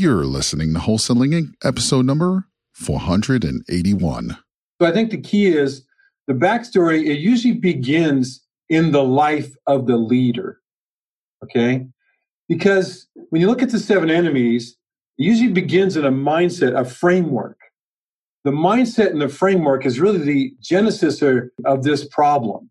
You're listening to Wholesaling Inc., episode number 481. So I think the key is the backstory, it usually begins in the life of the leader. Okay? Because when you look at the seven enemies, it usually begins in a mindset, a framework. The mindset and the framework is really the genesis of this problem.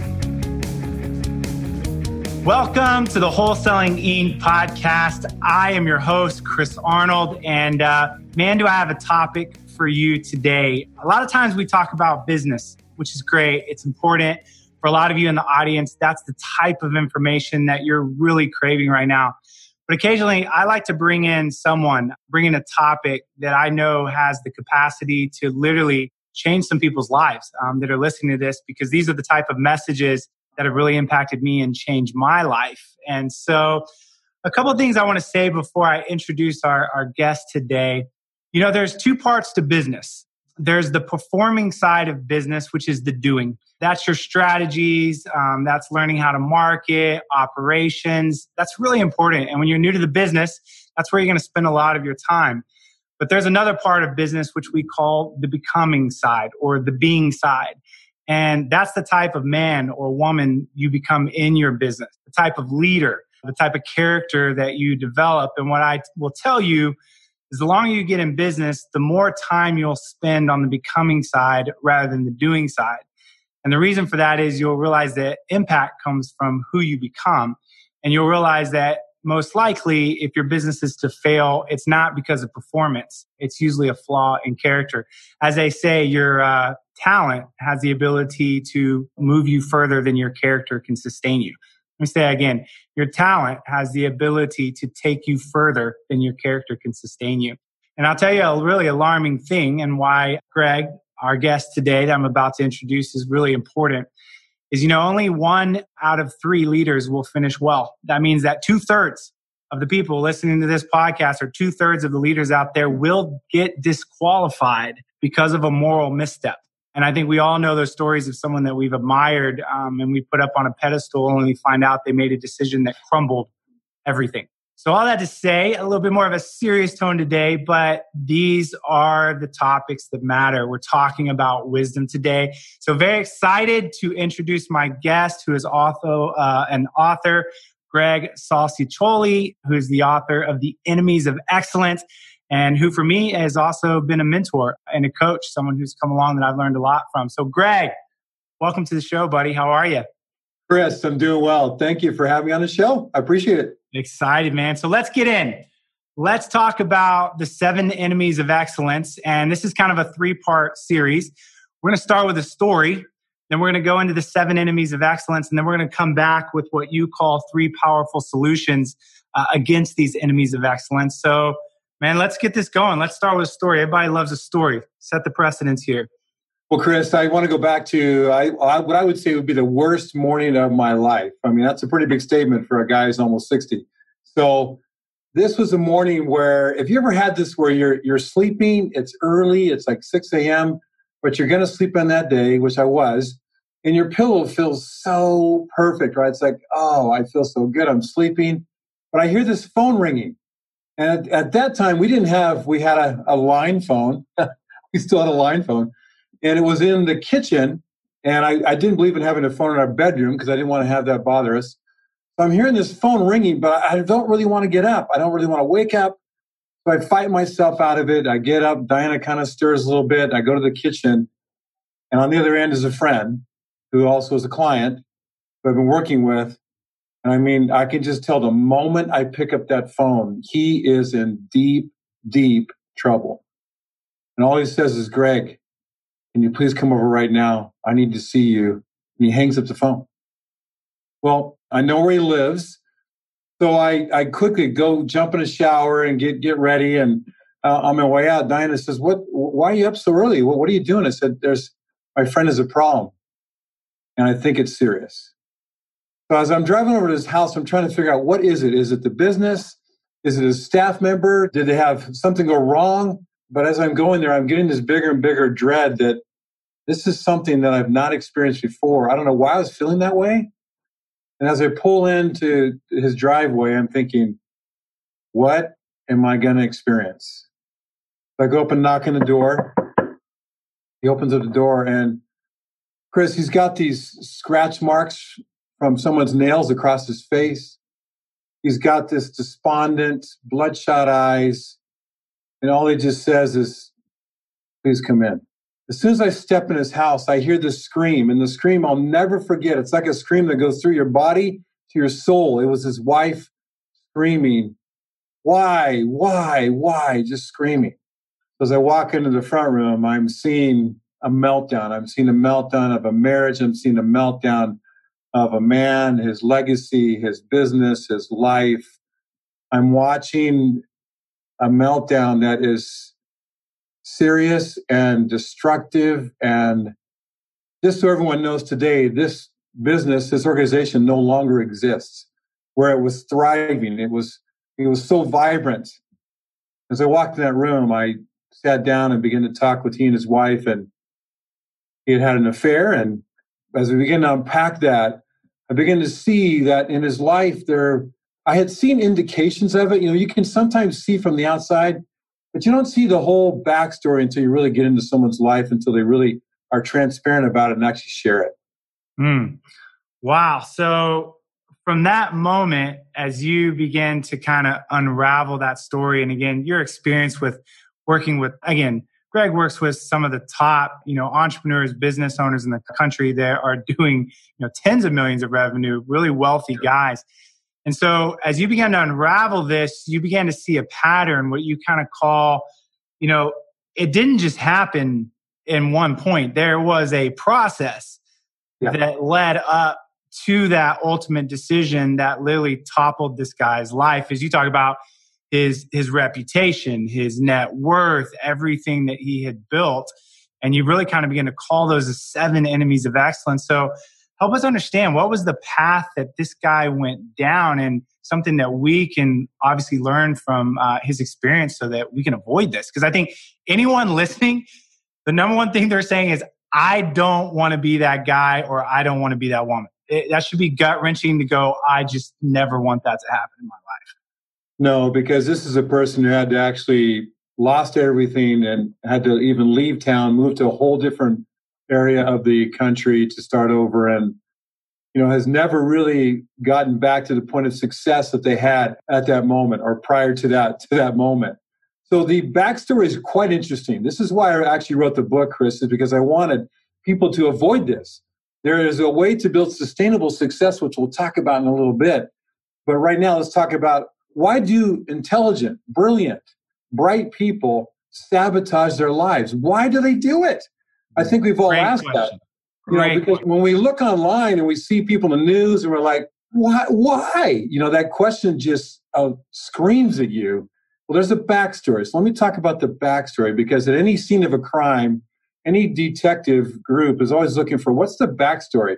Welcome to the Wholesaling Inc. podcast. I am your host, Chris Arnold, and uh, man, do I have a topic for you today. A lot of times we talk about business, which is great, it's important for a lot of you in the audience, that's the type of information that you're really craving right now. But occasionally, I like to bring in someone, bring in a topic that I know has the capacity to literally change some people's lives um, that are listening to this because these are the type of messages that have really impacted me and changed my life. And so, a couple of things I want to say before I introduce our, our guest today. You know, there's two parts to business. There's the performing side of business, which is the doing. That's your strategies. Um, that's learning how to market, operations. That's really important. And when you're new to the business, that's where you're going to spend a lot of your time. But there's another part of business which we call the becoming side or the being side. And that's the type of man or woman you become in your business, the type of leader, the type of character that you develop. And what I will tell you is the longer you get in business, the more time you'll spend on the becoming side rather than the doing side. And the reason for that is you'll realize that impact comes from who you become. And you'll realize that most likely, if your business is to fail, it's not because of performance. It's usually a flaw in character. As they say, your uh, talent has the ability to move you further than your character can sustain you. Let me say again, your talent has the ability to take you further than your character can sustain you. And I'll tell you a really alarming thing and why Greg, our guest today that I'm about to introduce is really important is, you know, only one out of three leaders will finish well. That means that two thirds of the people listening to this podcast or two thirds of the leaders out there will get disqualified because of a moral misstep. And I think we all know those stories of someone that we've admired um, and we put up on a pedestal and we find out they made a decision that crumbled everything. So, all that to say, a little bit more of a serious tone today, but these are the topics that matter. We're talking about wisdom today. So, very excited to introduce my guest, who is also uh, an author, Greg Salciccioli, who is the author of The Enemies of Excellence and who for me has also been a mentor and a coach, someone who's come along that I've learned a lot from. So, Greg, welcome to the show, buddy. How are you? Chris, I'm doing well. Thank you for having me on the show. I appreciate it. Excited, man. So, let's get in. Let's talk about the seven enemies of excellence. And this is kind of a three part series. We're going to start with a story. Then we're going to go into the seven enemies of excellence. And then we're going to come back with what you call three powerful solutions uh, against these enemies of excellence. So, Man, let's get this going. Let's start with a story. Everybody loves a story. Set the precedence here. Well, Chris, I want to go back to I, I, what I would say would be the worst morning of my life. I mean, that's a pretty big statement for a guy who's almost 60. So this was a morning where if you ever had this where you're you're sleeping, it's early, it's like 6 a.m., but you're gonna sleep on that day, which I was, and your pillow feels so perfect, right? It's like, oh, I feel so good, I'm sleeping. But I hear this phone ringing. And at, at that time, we didn't have, we had a, a line phone. we still had a line phone. And it was in the kitchen. And I, I didn't believe in having a phone in our bedroom because I didn't want to have that bother us. So I'm hearing this phone ringing, but I don't really want to get up. I don't really want to wake up. So I fight myself out of it. I get up. Diana kind of stirs a little bit. I go to the kitchen. And on the other end is a friend who also is a client who I've been working with. And I mean, I can just tell the moment I pick up that phone, he is in deep, deep trouble. And all he says is, Greg, can you please come over right now? I need to see you. And he hangs up the phone. Well, I know where he lives. So I, I quickly go jump in a shower and get, get ready. And uh, on my way out, Diana says, "What? Why are you up so early? What, what are you doing?" I said, "There's my friend has a problem, and I think it's serious." So as I'm driving over to his house, I'm trying to figure out what is it? Is it the business? Is it a staff member? Did they have something go wrong? But as I'm going there, I'm getting this bigger and bigger dread that this is something that I've not experienced before. I don't know why I was feeling that way. And as I pull into his driveway, I'm thinking, what am I going to experience? I go up and knock on the door. He opens up the door and Chris, he's got these scratch marks from someone's nails across his face. He's got this despondent, bloodshot eyes. And all he just says is, please come in. As soon as I step in his house, I hear this scream, and the scream I'll never forget. It's like a scream that goes through your body to your soul. It was his wife screaming, Why, why, why? Just screaming. As I walk into the front room, I'm seeing a meltdown. I'm seeing a meltdown of a marriage. I'm seeing a meltdown of a man, his legacy, his business, his life. I'm watching a meltdown that is serious and destructive. And just so everyone knows today, this business, this organization no longer exists where it was thriving. It was, it was so vibrant. As I walked in that room, I sat down and began to talk with he and his wife, and he had had an affair. And as we began to unpack that, I began to see that in his life there I had seen indications of it. You know, you can sometimes see from the outside, but you don't see the whole backstory until you really get into someone's life, until they really are transparent about it and actually share it. Mm. Wow. So from that moment, as you begin to kind of unravel that story, and again, your experience with working with, again, Greg works with some of the top, you know, entrepreneurs, business owners in the country that are doing, you know, tens of millions of revenue, really wealthy guys. And so as you began to unravel this, you began to see a pattern, what you kind of call, you know, it didn't just happen in one point. There was a process yeah. that led up to that ultimate decision that literally toppled this guy's life. As you talk about, his his reputation, his net worth, everything that he had built. And you really kind of begin to call those the seven enemies of excellence. So help us understand what was the path that this guy went down and something that we can obviously learn from uh, his experience so that we can avoid this. Because I think anyone listening, the number one thing they're saying is, I don't want to be that guy or I don't want to be that woman. It, that should be gut wrenching to go, I just never want that to happen in my life. No, because this is a person who had to actually lost everything and had to even leave town, move to a whole different area of the country to start over and you know has never really gotten back to the point of success that they had at that moment or prior to that to that moment so the backstory is quite interesting this is why i actually wrote the book chris is because i wanted people to avoid this there is a way to build sustainable success which we'll talk about in a little bit but right now let's talk about why do intelligent, brilliant, bright people sabotage their lives? Why do they do it? I think we've all Great asked question. that. You know, because when we look online and we see people in the news and we're like, why? Why? You know, that question just uh, screams at you. Well, there's a backstory. So let me talk about the backstory because at any scene of a crime, any detective group is always looking for what's the backstory?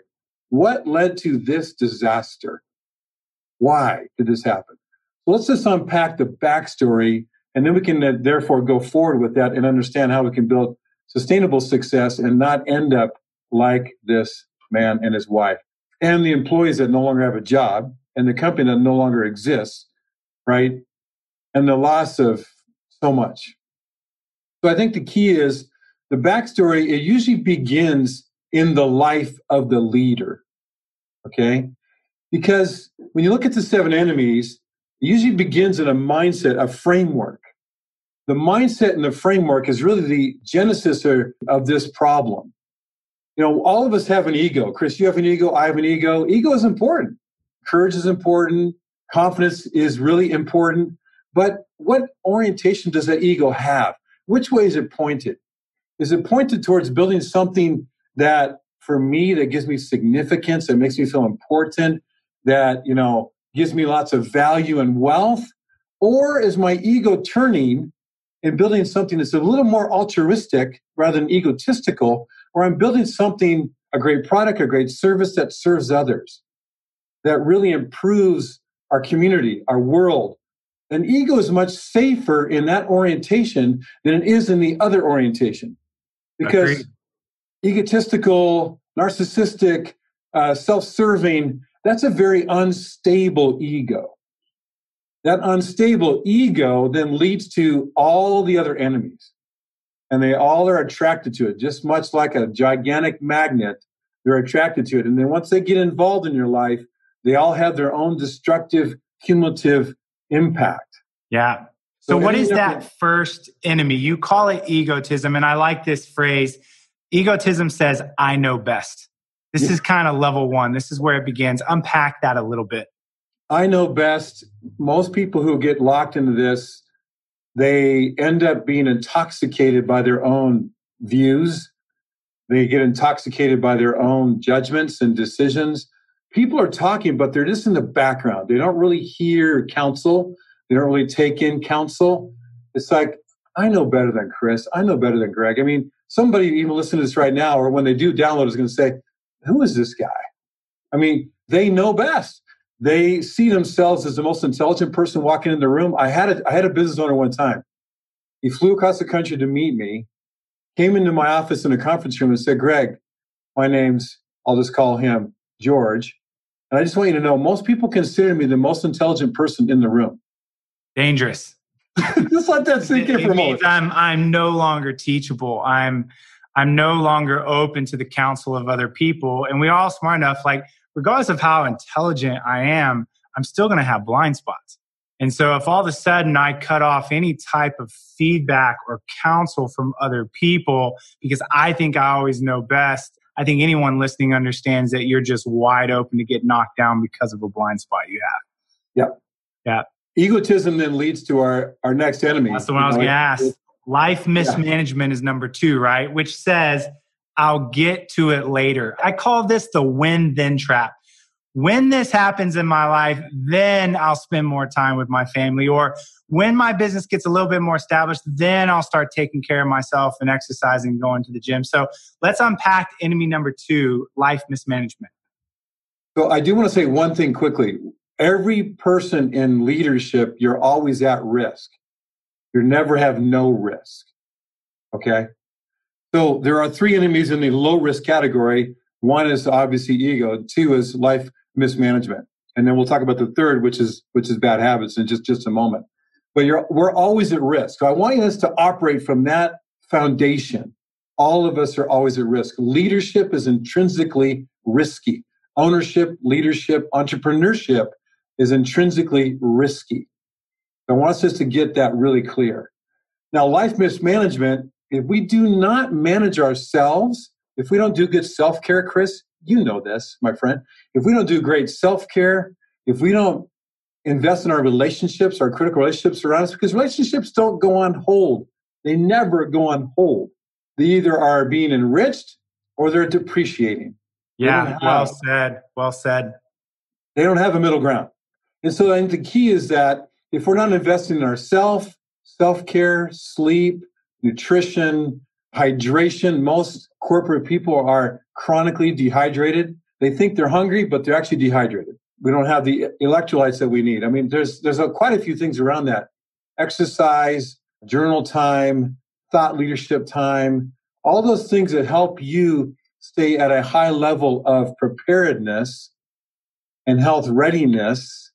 What led to this disaster? Why did this happen? let's just unpack the backstory, and then we can uh, therefore go forward with that and understand how we can build sustainable success and not end up like this man and his wife and the employees that no longer have a job and the company that no longer exists, right? And the loss of so much. So I think the key is the backstory, it usually begins in the life of the leader. Okay? Because when you look at the seven enemies, it usually begins in a mindset, a framework. The mindset and the framework is really the genesis of this problem. You know, all of us have an ego. Chris, you have an ego. I have an ego. Ego is important. Courage is important. Confidence is really important. But what orientation does that ego have? Which way is it pointed? Is it pointed towards building something that, for me, that gives me significance, that makes me feel important, that, you know, gives me lots of value and wealth? Or is my ego turning in building something that's a little more altruistic rather than egotistical, or I'm building something, a great product, a great service that serves others, that really improves our community, our world, then ego is much safer in that orientation than it is in the other orientation. Because Agreed. egotistical, narcissistic, uh, self serving, that's a very unstable ego. That unstable ego then leads to all the other enemies. And they all are attracted to it, just much like a gigantic magnet. They're attracted to it. And then once they get involved in your life, they all have their own destructive, cumulative impact. Yeah. So, so what is that first enemy? You call it egotism. And I like this phrase egotism says, I know best. This yeah. is kind of level one. This is where it begins. Unpack that a little bit. I know best. Most people who get locked into this, they end up being intoxicated by their own views. They get intoxicated by their own judgments and decisions. People are talking, but they're just in the background. They don't really hear counsel. They don't really take in counsel. It's like, I know better than Chris. I know better than Greg. I mean, somebody even listening to this right now, or when they do download, is going to say, Who is this guy? I mean, they know best. They see themselves as the most intelligent person walking in the room. I had a, I had a business owner one time. He flew across the country to meet me, came into my office in a conference room and said, Greg, my name's, I'll just call him George. And I just want you to know most people consider me the most intelligent person in the room. Dangerous. Just let that sink in for a moment. I'm I'm no longer teachable. I'm I'm no longer open to the counsel of other people. And we all smart enough, like regardless of how intelligent I am, I'm still gonna have blind spots. And so if all of a sudden I cut off any type of feedback or counsel from other people because I think I always know best, I think anyone listening understands that you're just wide open to get knocked down because of a blind spot you have. Yep. Yeah egotism then leads to our our next enemy. That's the one I was going to ask. Life mismanagement yeah. is number two, right? Which says I'll get to it later. I call this the when then trap. When this happens in my life, then I'll spend more time with my family. Or when my business gets a little bit more established, then I'll start taking care of myself and exercising, going to the gym. So let's unpack enemy number two life mismanagement. So I do want to say one thing quickly every person in leadership, you're always at risk. You never have no risk. Okay. So there are three enemies in the low risk category. One is obviously ego. Two is life mismanagement. And then we'll talk about the third, which is, which is bad habits in just, just a moment. But we're always at risk. So I want us to operate from that foundation. All of us are always at risk. Leadership is intrinsically risky. Ownership, leadership, entrepreneurship is intrinsically risky. I want us to get that really clear. Now, life mismanagement, if we do not manage ourselves, if we don't do good self care, Chris, you know this, my friend. If we don't do great self care, if we don't invest in our relationships, our critical relationships around us, because relationships don't go on hold. They never go on hold. They either are being enriched or they're depreciating. Yeah, well said. Well said. They don't have a middle ground. And so I think the key is that if we're not investing in ourself, self-care, sleep, nutrition, hydration, most corporate people are chronically dehydrated. They think they're hungry, but they're actually dehydrated. We don't have the electrolytes that we need. I mean, there's there's a, quite a few things around that. Exercise, journal time, thought leadership time, all those things that help you stay at a high level of preparedness and health readiness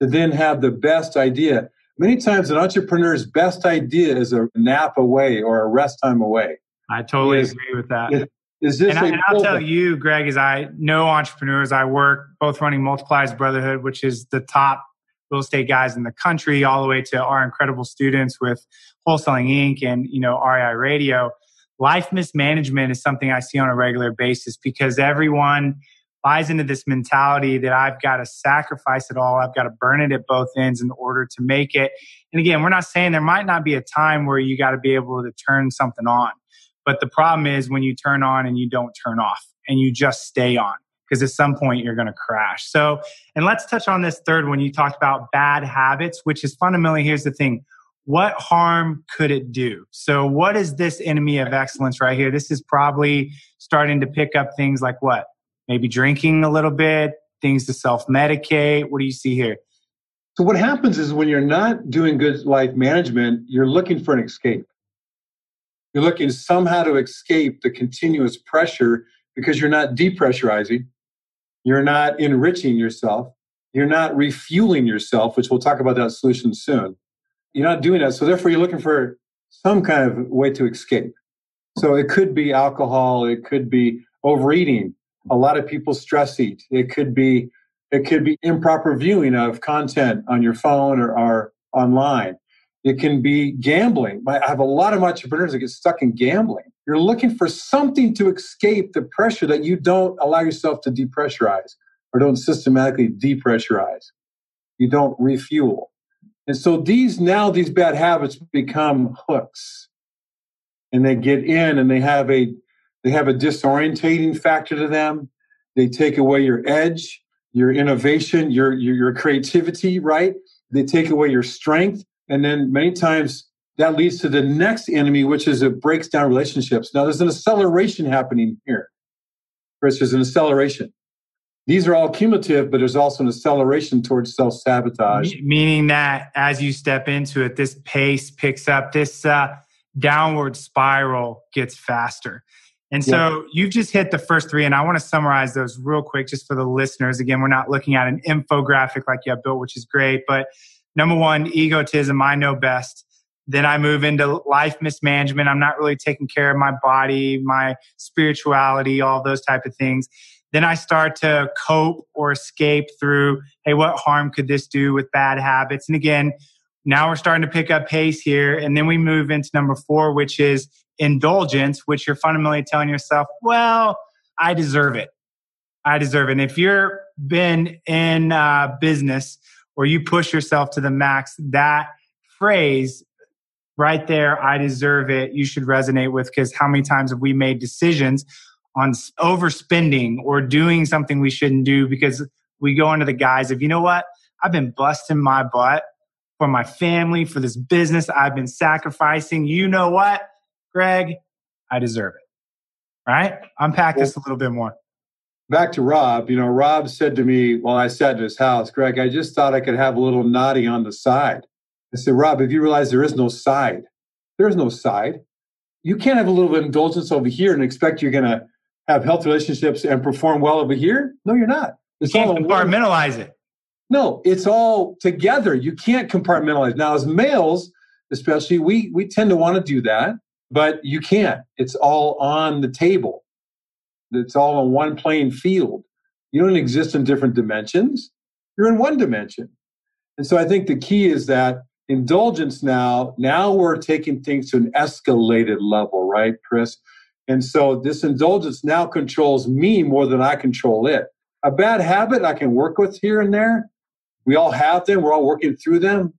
to then have the best idea. Many times, an entrepreneur's best idea is a nap away or a rest time away. I totally is, agree with that. Is, this and, I, and I'll tell you, Greg, as I know entrepreneurs, I work both running Multipliers Brotherhood, which is the top real estate guys in the country, all the way to our incredible students with Wholesaling Inc. and you know REI Radio. Life mismanagement is something I see on a regular basis because everyone buys into this mentality that I've got to sacrifice it all. I've got to burn it at both ends in order to make it. And again, we're not saying there might not be a time where you got to be able to turn something on. But the problem is when you turn on and you don't turn off and you just stay on because at some point you're going to crash. So, and let's touch on this third one. You talked about bad habits, which is fundamentally here's the thing what harm could it do? So, what is this enemy of excellence right here? This is probably starting to pick up things like what? Maybe drinking a little bit, things to self medicate. What do you see here? So, what happens is when you're not doing good life management, you're looking for an escape. You're looking somehow to escape the continuous pressure because you're not depressurizing, you're not enriching yourself, you're not refueling yourself, which we'll talk about that solution soon. You're not doing that. So, therefore, you're looking for some kind of way to escape. So, it could be alcohol, it could be overeating. A lot of people stress eat. It could be it could be improper viewing of content on your phone or, or online. It can be gambling. I have a lot of entrepreneurs that get stuck in gambling. You're looking for something to escape the pressure that you don't allow yourself to depressurize or don't systematically depressurize. You don't refuel. And so these now, these bad habits become hooks and they get in and they have a, they have a disorientating factor to them. They take away your edge, your innovation, your, your, your creativity, right? They take away your strength. And then many times that leads to the next enemy, which is it breaks down relationships. Now there's an acceleration happening here. Chris, there's an acceleration. These are all cumulative, but there's also an acceleration towards self sabotage. Meaning that as you step into it, this pace picks up, this uh, downward spiral gets faster. And so yeah. you've just hit the first three, and I want to summarize those real quick just for the listeners. Again, we're not looking at an infographic like you have built, which is great. But number one, egotism, I know best. Then I move into life mismanagement. I'm not really taking care of my body, my spirituality, all those type of things. Then I start to cope or escape through, hey, what harm could this do with bad habits? And again, now we're starting to pick up pace here. And then we move into number four, which is indulgence, which you're fundamentally telling yourself, well, I deserve it. I deserve it. And if you've been in uh, business or you push yourself to the max, that phrase right there, I deserve it, you should resonate with because how many times have we made decisions on overspending or doing something we shouldn't do because we go into the guise of, you know what? I've been busting my butt for my family, for this business. I've been sacrificing. You know what? Greg, I deserve it. Right? Unpack this a little bit more. Back to Rob. You know, Rob said to me while I sat in his house, Greg, I just thought I could have a little naughty on the side. I said, Rob, if you realize there is no side, there is no side. You can't have a little bit of indulgence over here and expect you're going to have health relationships and perform well over here. No, you're not. It's you can't compartmentalize it. No, it's all together. You can't compartmentalize. Now, as males, especially, we we tend to want to do that but you can't. It's all on the table. It's all on one playing field. You don't exist in different dimensions. You're in one dimension. And so I think the key is that indulgence now, now we're taking things to an escalated level, right, Chris? And so this indulgence now controls me more than I control it. A bad habit I can work with here and there. We all have them. We're all working through them.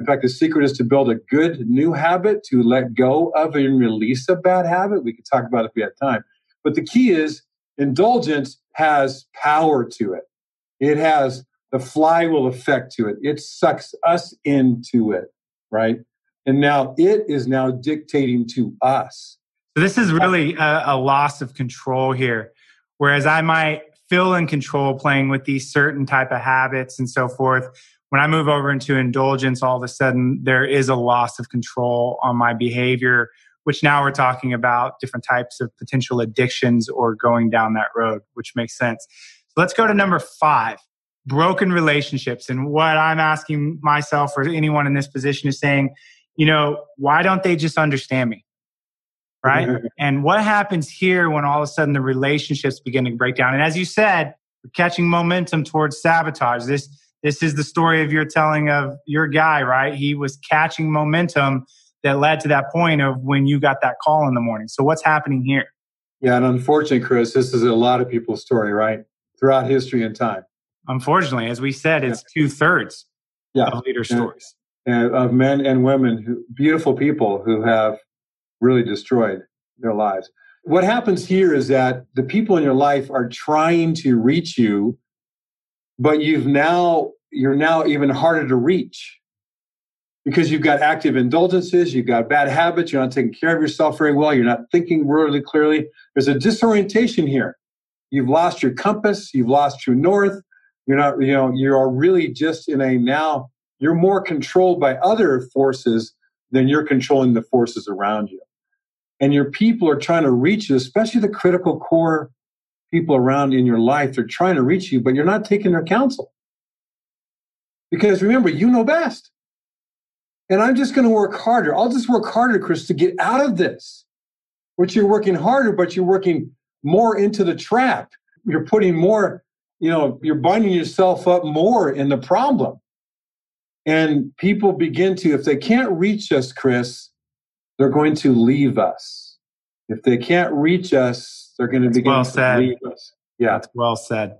In fact, the secret is to build a good new habit, to let go of and release a bad habit. We could talk about if we had time. But the key is indulgence has power to it. It has the flywheel effect to it. It sucks us into it, right? And now it is now dictating to us. So this is really a, a loss of control here. Whereas I might feel in control playing with these certain type of habits and so forth when I move over into indulgence, all of a sudden there is a loss of control on my behavior, which now we're talking about different types of potential addictions or going down that road, which makes sense. So let's go to number five broken relationships. And what I'm asking myself or anyone in this position is saying, you know, why don't they just understand me? Right. and what happens here when all of a sudden the relationships begin to break down? And as you said, we're catching momentum towards sabotage. This this is the story of your telling of your guy, right? He was catching momentum that led to that point of when you got that call in the morning. So what's happening here? Yeah, and unfortunately, Chris, this is a lot of people's story, right? Throughout history and time. Unfortunately, as we said, it's yeah. two thirds yeah. of leader stories. And, uh, of men and women, who, beautiful people who have really destroyed their lives. What happens here is that the people in your life are trying to reach you but you've now you're now even harder to reach because you've got active indulgences, you've got bad habits, you're not taking care of yourself very well, you're not thinking really clearly. There's a disorientation here. You've lost your compass, you've lost your north. You're not, you know, you are really just in a now, you're more controlled by other forces than you're controlling the forces around you. And your people are trying to reach you, especially the critical core people around in your life. They're trying to reach you, but you're not taking their counsel. Because remember, you know best. And I'm just going to work harder. I'll just work harder, Chris, to get out of this. Which you're working harder, but you're working more into the trap. You're putting more, you know, you're binding yourself up more in the problem. And people begin to, if they can't reach us, Chris, they're going to leave us. If they can't reach us, they're going to begin well to said. leave us. Yeah. That's well said.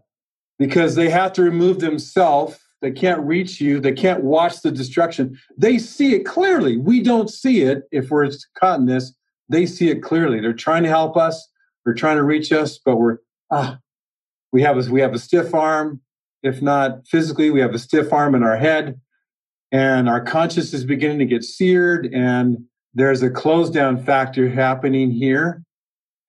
Because they have to remove themselves they can't reach you. They can't watch the destruction. They see it clearly. We don't see it if we're caught in this. They see it clearly. They're trying to help us. They're trying to reach us, but we're ah, we have a we have a stiff arm. If not physically, we have a stiff arm in our head, and our conscience is beginning to get seared. And there's a close down factor happening here,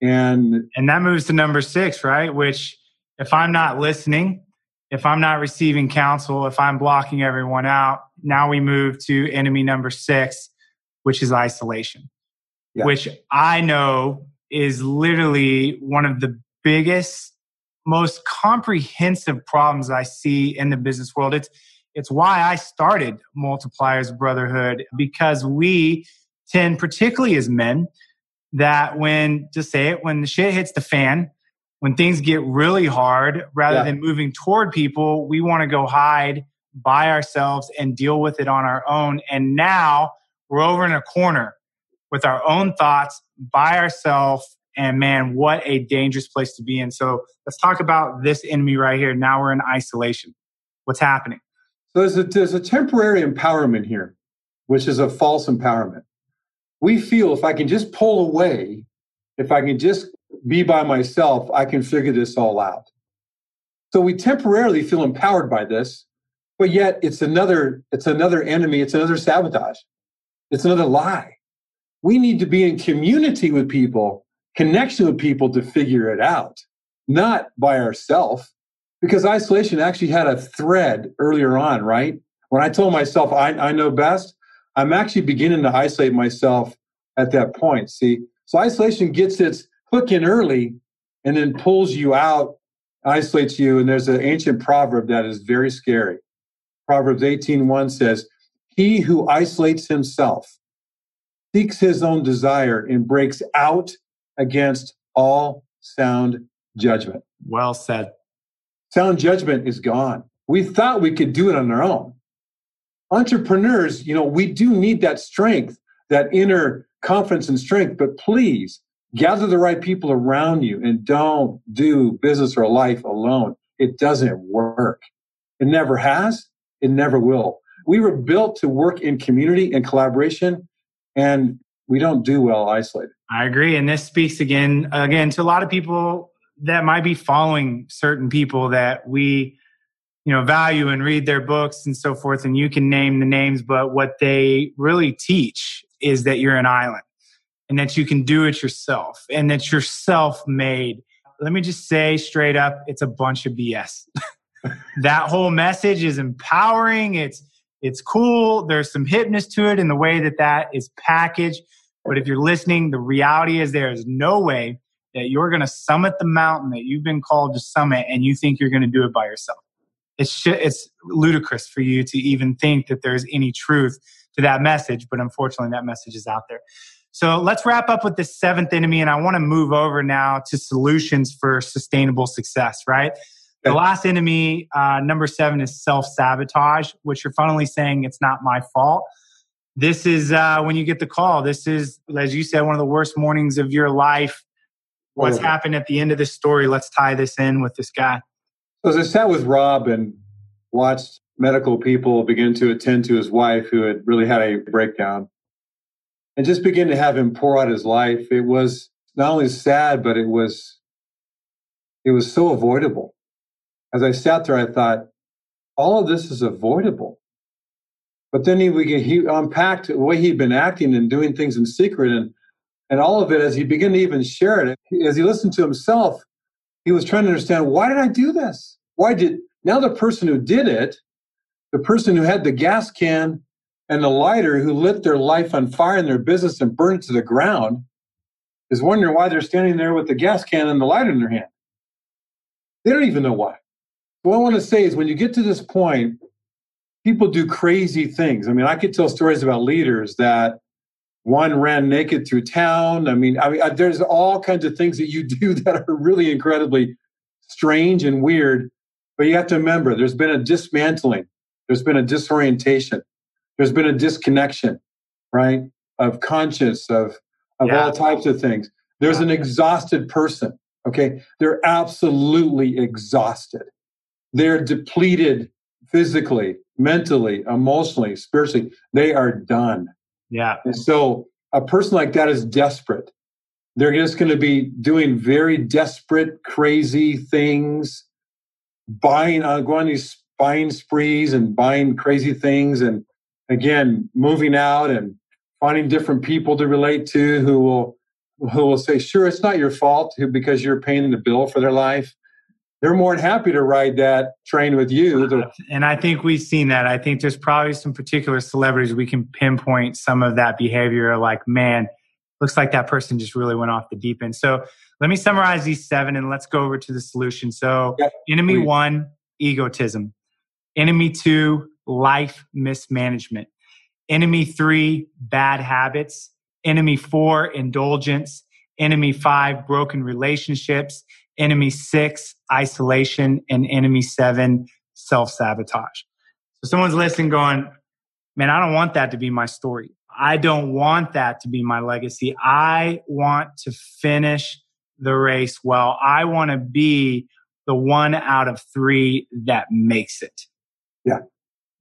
and and that moves to number six, right? Which if I'm not listening, if I'm not receiving counsel, if I'm blocking everyone out, now we move to enemy number six, which is isolation, yeah. which I know is literally one of the biggest, most comprehensive problems I see in the business world. It's it's why I started Multipliers Brotherhood because we tend, particularly as men, that when to say it, when the shit hits the fan, when things get really hard, rather yeah. than moving toward people, we want to go hide by ourselves and deal with it on our own. And now we're over in a corner with our own thoughts by ourselves. And man, what a dangerous place to be in. So let's talk about this enemy right here. Now we're in isolation. What's happening? So there's a, there's a temporary empowerment here, which is a false empowerment. We feel if I can just pull away, if I can just be by myself, I can figure this all out. So we temporarily feel empowered by this, but yet it's another, it's another enemy, it's another sabotage. It's another lie. We need to be in community with people, connection with people to figure it out, not by ourselves. Because isolation actually had a thread earlier on, right? When I told myself I, I know best, I'm actually beginning to isolate myself at that point. See, so isolation gets its hook in early and then pulls you out, isolates you. And there's an ancient proverb that is very scary. Proverbs 18:1 says, He who isolates himself seeks his own desire and breaks out against all sound judgment. Well said. Sound judgment is gone. We thought we could do it on our own. Entrepreneurs, you know, we do need that strength, that inner confidence and strength, but please gather the right people around you and don't do business or life alone. It doesn't work. It never has. It never will. We were built to work in community and collaboration, and we don't do well isolated. I agree. And this speaks again, again, to a lot of people that might be following certain people that we, you know, value and read their books and so forth. And you can name the names, but what they really teach is that you're an island and that you can do it yourself and that you're self made. Let me just say straight up, it's a bunch of BS. that whole message is empowering. It's, it's cool. There's some hipness to it in the way that that is packaged. But if you're listening, the reality is there is no way that you're going to summit the mountain that you've been called to summit and you think you're going to do it by yourself. It's, it's ludicrous for you to even think that there's any truth to that message, but unfortunately, that message is out there. So let's wrap up with the seventh enemy. And I want to move over now to solutions for sustainable success, right? The last enemy, uh, number seven, is self sabotage, which you're funnily saying it's not my fault. This is uh, when you get the call. This is, as you said, one of the worst mornings of your life. What's oh. happened at the end of this story? Let's tie this in with this guy. So as I sat with Rob and watched medical people begin to attend to his wife who had really had a breakdown, and just begin to have him pour out his life. It was not only sad, but it was it was so avoidable. As I sat there, I thought, all of this is avoidable. But then he, he unpacked the way he'd been acting and doing things in secret and, and all of it as he began to even share it. As he listened to himself, he was trying to understand why did I do this? Why did now the person who did it, the person who had the gas can and the lighter who lit their life on fire in their business and burned it to the ground, is wondering why they're standing there with the gas can and the lighter in their hand. They don't even know why. What I want to say is when you get to this point, people do crazy things. I mean, I could tell stories about leaders that one ran naked through town. I mean, I mean, there's all kinds of things that you do that are really incredibly strange and weird. But you have to remember, there's been a dismantling, there's been a disorientation, there's been a disconnection, right, of conscience, of of yeah. all types of things. There's an exhausted person. Okay, they're absolutely exhausted. They're depleted physically, mentally, emotionally, spiritually. They are done. Yeah. And so a person like that is desperate. They're just going to be doing very desperate, crazy things, buying, uh, going on these buying sprees and buying crazy things. And again, moving out and finding different people to relate to who will, who will say, sure, it's not your fault because you're paying the bill for their life they're more than happy to ride that train with you. And I think we've seen that. I think there's probably some particular celebrities we can pinpoint some of that behavior like, man, looks like that person just really went off the deep end. So let me summarize these seven and let's go over to the solution. So, yep, enemy please. one, egotism. Enemy two, life mismanagement. Enemy three, bad habits. Enemy four, indulgence. Enemy five, broken relationships enemy six, isolation, and enemy seven, self sabotage. So someone's listening going, man, I don't want that to be my story. I don't want that to be my legacy. I want to finish the race well. I want to be the one out of three that makes it. Yeah.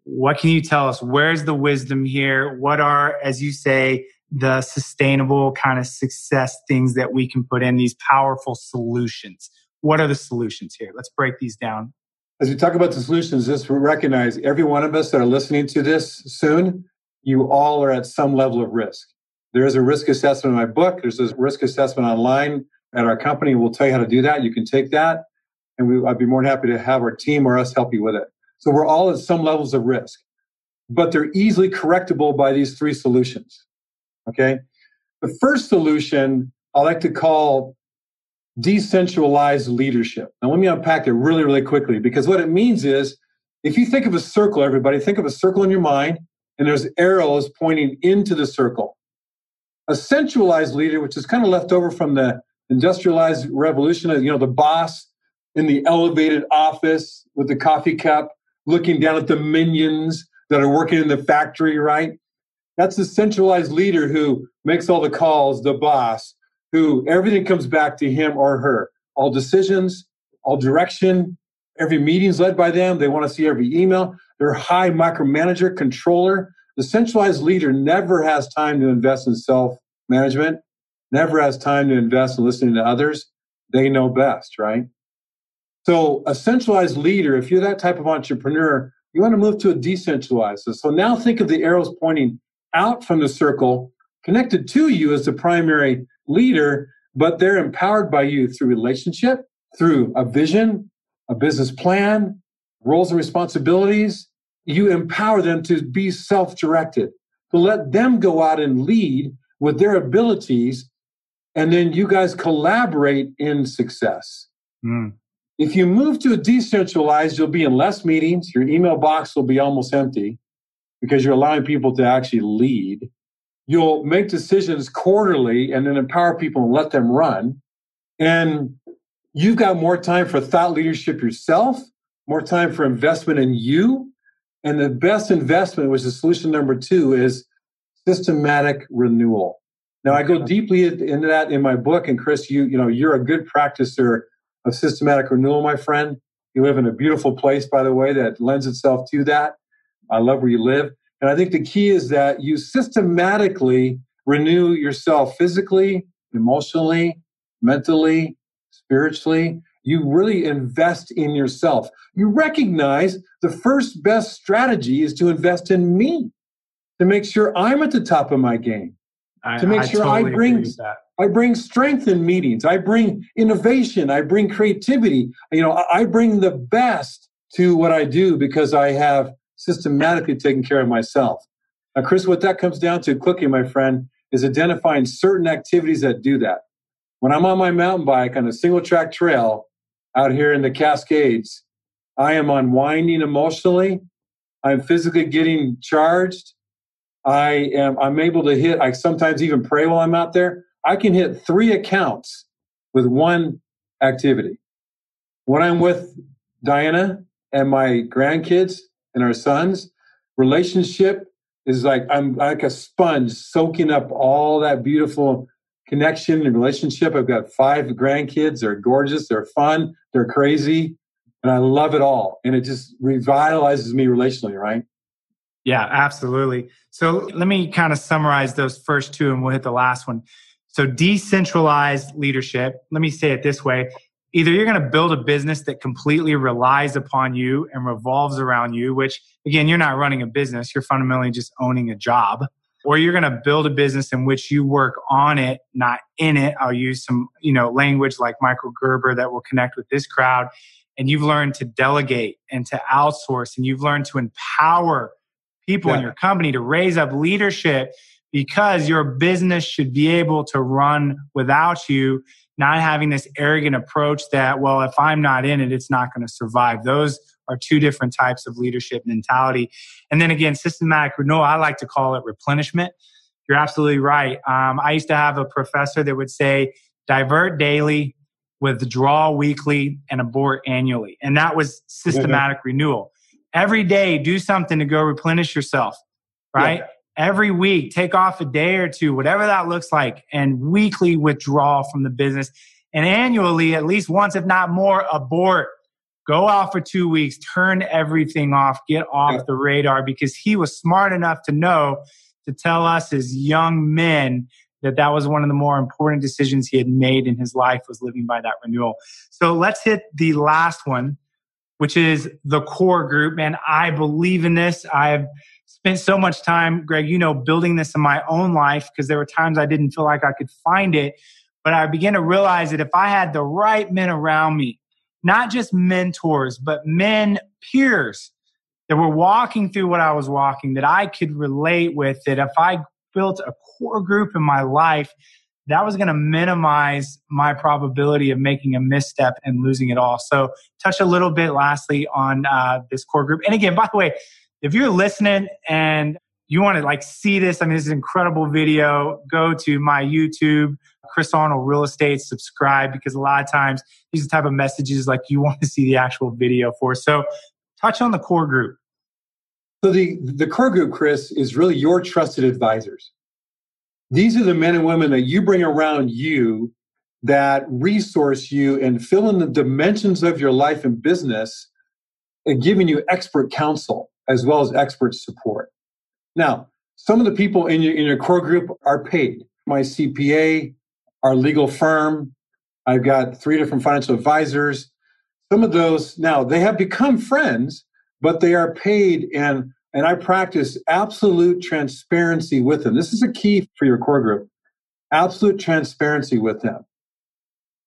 What can you tell us? Where's the wisdom here? What are, as you say, the sustainable kind of success things that we can put in these powerful solutions. What are the solutions here? Let's break these down. As we talk about the solutions, just recognize every one of us that are listening to this soon, you all are at some level of risk. There is a risk assessment in my book. There's a risk assessment online at our company. We'll tell you how to do that. You can take that, and we, I'd be more than happy to have our team or us help you with it. So we're all at some levels of risk, but they're easily correctable by these three solutions. Okay. The first solution I like to call decentralized leadership. Now, let me unpack it really, really quickly because what it means is if you think of a circle, everybody, think of a circle in your mind and there's arrows pointing into the circle. A centralized leader, which is kind of left over from the industrialized revolution, you know, the boss in the elevated office with the coffee cup looking down at the minions that are working in the factory, right? That's the centralized leader who makes all the calls, the boss, who everything comes back to him or her. All decisions, all direction, every meeting's led by them. They want to see every email. They're high micromanager, controller. The centralized leader never has time to invest in self management, never has time to invest in listening to others. They know best, right? So, a centralized leader, if you're that type of entrepreneur, you want to move to a decentralized. So now think of the arrows pointing out from the circle, connected to you as the primary leader, but they're empowered by you through relationship, through a vision, a business plan, roles and responsibilities. You empower them to be self directed, to let them go out and lead with their abilities. And then you guys collaborate in success. Mm. If you move to a decentralized, you'll be in less meetings. Your email box will be almost empty because you're allowing people to actually lead. You'll make decisions quarterly and then empower people and let them run. And you've got more time for thought leadership yourself, more time for investment in you. And the best investment, which is solution number two, is systematic renewal. Now I go deeply into that in my book. And Chris, you, you know, you're a good practicer of systematic renewal, my friend. You live in a beautiful place, by the way, that lends itself to that. I love where you live. And I think the key is that you systematically renew yourself physically, emotionally, mentally, spiritually. You really invest in yourself. You recognize the first best strategy is to invest in me. to make sure I'm at the top of my game. I, to make I sure totally I bring that. I bring strength in meetings. I bring innovation. I bring creativity. You know, I bring the best to what I do because I have systematically taking care of myself. Now, Chris, what that comes down to quickly, my friend, is identifying certain activities that do that. When I'm on my mountain bike on a single track trail out here in the Cascades, I am unwinding emotionally. I'm physically getting charged. I am I'm able to hit I sometimes even pray while I'm out there. I can hit three accounts with one activity. When I'm with Diana and my grandkids and our sons, relationship is like I'm like a sponge soaking up all that beautiful connection and relationship. I've got five grandkids. They're gorgeous. They're fun. They're crazy. And I love it all. And it just revitalizes me relationally, right? Yeah, absolutely. So let me kind of summarize those first two and we'll hit the last one. So decentralized leadership, let me say it this way. Either you're going to build a business that completely relies upon you and revolves around you, which again, you're not running a business. You're fundamentally just owning a job or you're going to build a business in which you work on it, not in it. I'll use some, you know, language like Michael Gerber that will connect with this crowd. And you've learned to delegate and to outsource and you've learned to empower people in your company to raise up leadership because your business should be able to run without you, not having this arrogant approach that, well, if I'm not in it, it's not going to survive. Those are two different types of leadership mentality. And then again, systematic renewal, I like to call it replenishment. You're absolutely right. Um, I used to have a professor that would say, divert daily, withdraw weekly, and abort annually. And that was systematic renewal. Every day, do something to go replenish yourself, right? Every week, take off a day or two, whatever that looks like, and weekly withdraw from the business. And annually, at least once, if not more, abort go out for two weeks, turn everything off, get off Yeah. the radar because he was smart enough to know to tell us as young men that that was one of the more important decisions he had made in his life was living by that renewal. So let's hit the last one, which is the core group. Man, I believe in this. I've spent so much time, Greg, you know, building this in my own life because there were times I didn't feel like I could find it. But I began to realize that if I had the right men around me, not just mentors, but men peers that were walking through what I was walking that I could relate with, that if I built a core group in my life, that was going to minimize my probability of making a misstep and losing it all. So, touch a little bit lastly on uh, this core group. And again, by the way, if you're listening and you want to like see this, I mean, this is an incredible video. Go to my YouTube, Chris Arnold Real Estate, subscribe because a lot of times these type of messages like you want to see the actual video for. So, touch on the core group. So the the core group, Chris, is really your trusted advisors. These are the men and women that you bring around you that resource you and fill in the dimensions of your life and business and giving you expert counsel as well as expert support. Now, some of the people in your in your core group are paid. My CPA, our legal firm, I've got three different financial advisors. Some of those now they have become friends, but they are paid and and I practice absolute transparency with them. This is a key for your core group. Absolute transparency with them.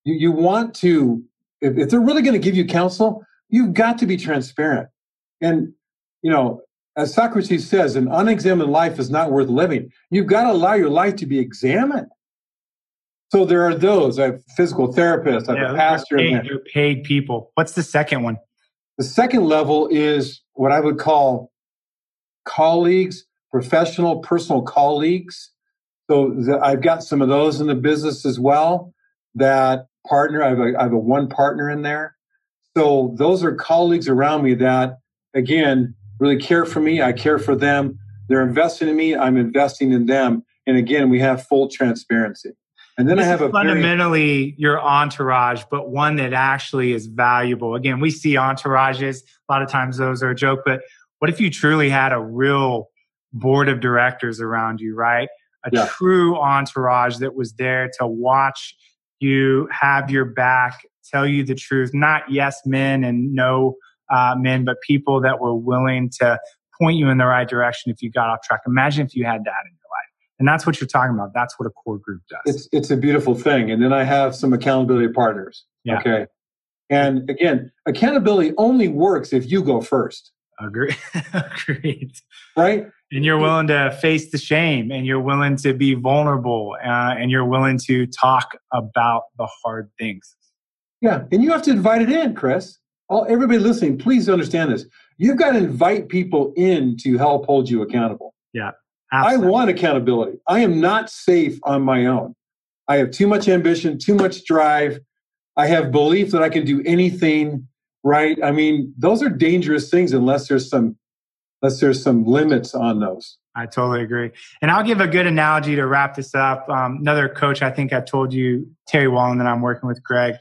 You, you want to, if, if they're really going to give you counsel, you've got to be transparent. And, you know, as Socrates says, an unexamined life is not worth living. You've got to allow your life to be examined. So there are those. I have physical therapists, I have a they're pastor. paid, they're paid people. What's the second one? The second level is what I would call colleagues, professional, personal colleagues. So the, I've got some of those in the business as well. That partner, I have, a, I have a one partner in there. So those are colleagues around me that, again, really care for me. I care for them. They're investing in me. I'm investing in them. And again, we have full transparency. And then This I have a very, fundamentally your entourage, but one that actually is valuable. Again, we see entourages. A lot of times those are a joke, but what if you truly had a real board of directors around you, right? A Yeah. true entourage that was there to watch you, have your back, tell you the truth, not yes men and no uh, men, but people that were willing to point you in the right direction if you got off track. Imagine if you had that in your life. And that's what you're talking about. That's what a core group does. It's it's a beautiful thing. And then I have some accountability partners. Yeah. Okay. And again, accountability only works if you go first. Agree. Agreed. Right. And you're willing to face the shame, and you're willing to be vulnerable, uh, and you're willing to talk about the hard things. Yeah, and you have to invite it in, Chris. All everybody listening, please understand this. You've got to invite people in to help hold you accountable. Yeah. Absolutely. I want accountability. I am not safe on my own. I have too much ambition, too much drive. I have belief that I can do anything right. I mean, those are dangerous things unless there's some unless there's some limits on those. I totally agree. And I'll give a good analogy to wrap this up. Um, another coach, I think I've told you, Terry Walling, that I'm working with, Greg.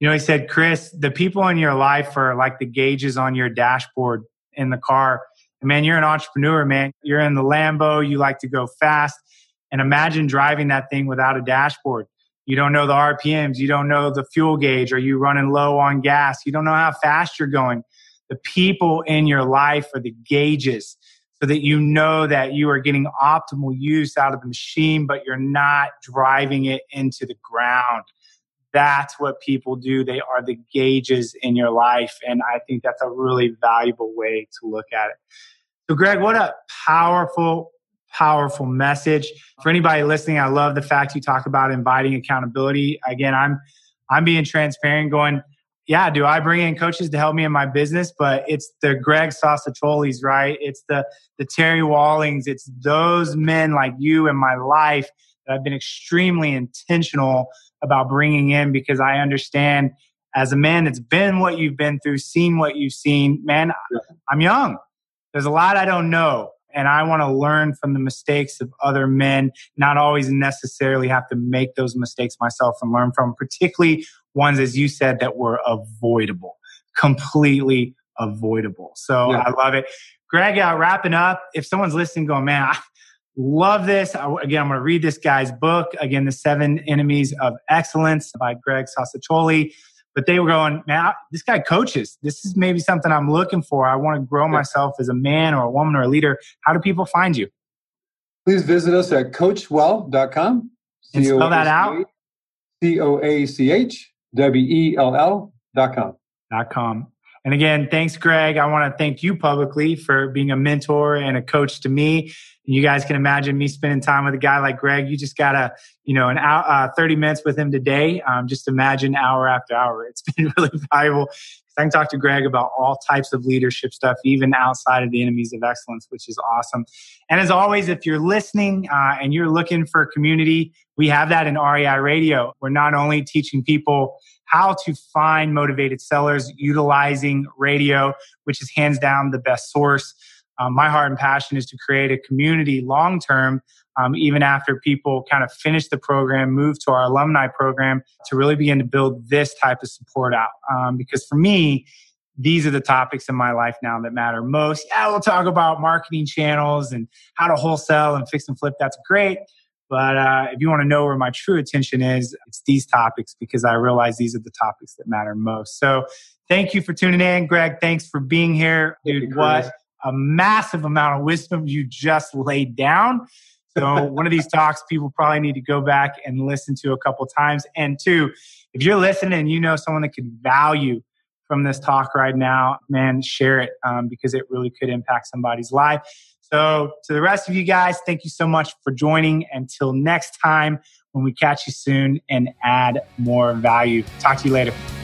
You know, he said, Chris, the people in your life are like the gauges on your dashboard in the car. Man, you're an entrepreneur, man. You're in the Lambo, you like to go fast. And imagine driving that thing without a dashboard. You don't know the RPMs, you don't know the fuel gauge, are you running low on gas? You don't know how fast you're going. The people in your life are the gauges so that you know that you are getting optimal use out of the machine, but you're not driving it into the ground. That's what people do. They are the gauges in your life. And I think that's a really valuable way to look at it. So, Greg, what a powerful, powerful message for anybody listening. I love the fact you talk about inviting accountability. Again, I'm I'm being transparent, going, yeah, do I bring in coaches to help me in my business? But it's the Greg Salcicciolis, right? It's the the Terry Wallings. It's those men like you in my life that I've been extremely intentional about bringing in because I understand as a man that's been what you've been through, seen what you've seen. Man, I'm young. There's a lot I don't know and I want to learn from the mistakes of other men, not always necessarily have to make those mistakes myself and learn from, particularly ones, as you said, that were avoidable, completely avoidable. So yeah. I love it. Greg, uh, wrapping up, if someone's listening going, man, I love this. Again, I'm going to read this guy's book. Again, The Seven Enemies of Excellence by Greg Salciccioli but they were going, man, this guy coaches. This is maybe something I'm looking for. I want to grow myself as a man or a woman or a leader. How do people find you? Please visit us at coachwell.com. And spell that out. C O A C H W E L L dot com. Dot com. And again, thanks, Greg. I want to thank you publicly for being a mentor and a coach to me. You guys can imagine me spending time with a guy like Greg. You just got a, you know, an hour, uh, 30 minutes with him today. Um, just imagine hour after hour. It's been really valuable. I can talk to Greg about all types of leadership stuff, even outside of the enemies of excellence, which is awesome. And as always, if you're listening uh, and you're looking for community, we have that in REI Radio. We're not only teaching people how to find motivated sellers utilizing radio, which is hands down the best source. Um, my heart and passion is to create a community long term, um, even after people kind of finish the program, move to our alumni program to really begin to build this type of support out. Um, because for me, these are the topics in my life now that matter most. Yeah, we'll talk about marketing channels and how to wholesale and fix and flip. That's great. But uh, if you want to know where my true attention is, it's these topics because I realize these are the topics that matter most. So thank you for tuning in, Greg. Thanks for being here. Dude, what a massive amount of wisdom you just laid down. So one of these talks people probably need to go back and listen to a couple times. And two, if you're listening and you know someone that could value from this talk right now, man, share it um, because it really could impact somebody's life. So, to the rest of you guys, thank you so much for joining. Until next time, when we catch you soon and add more value. Talk to you later.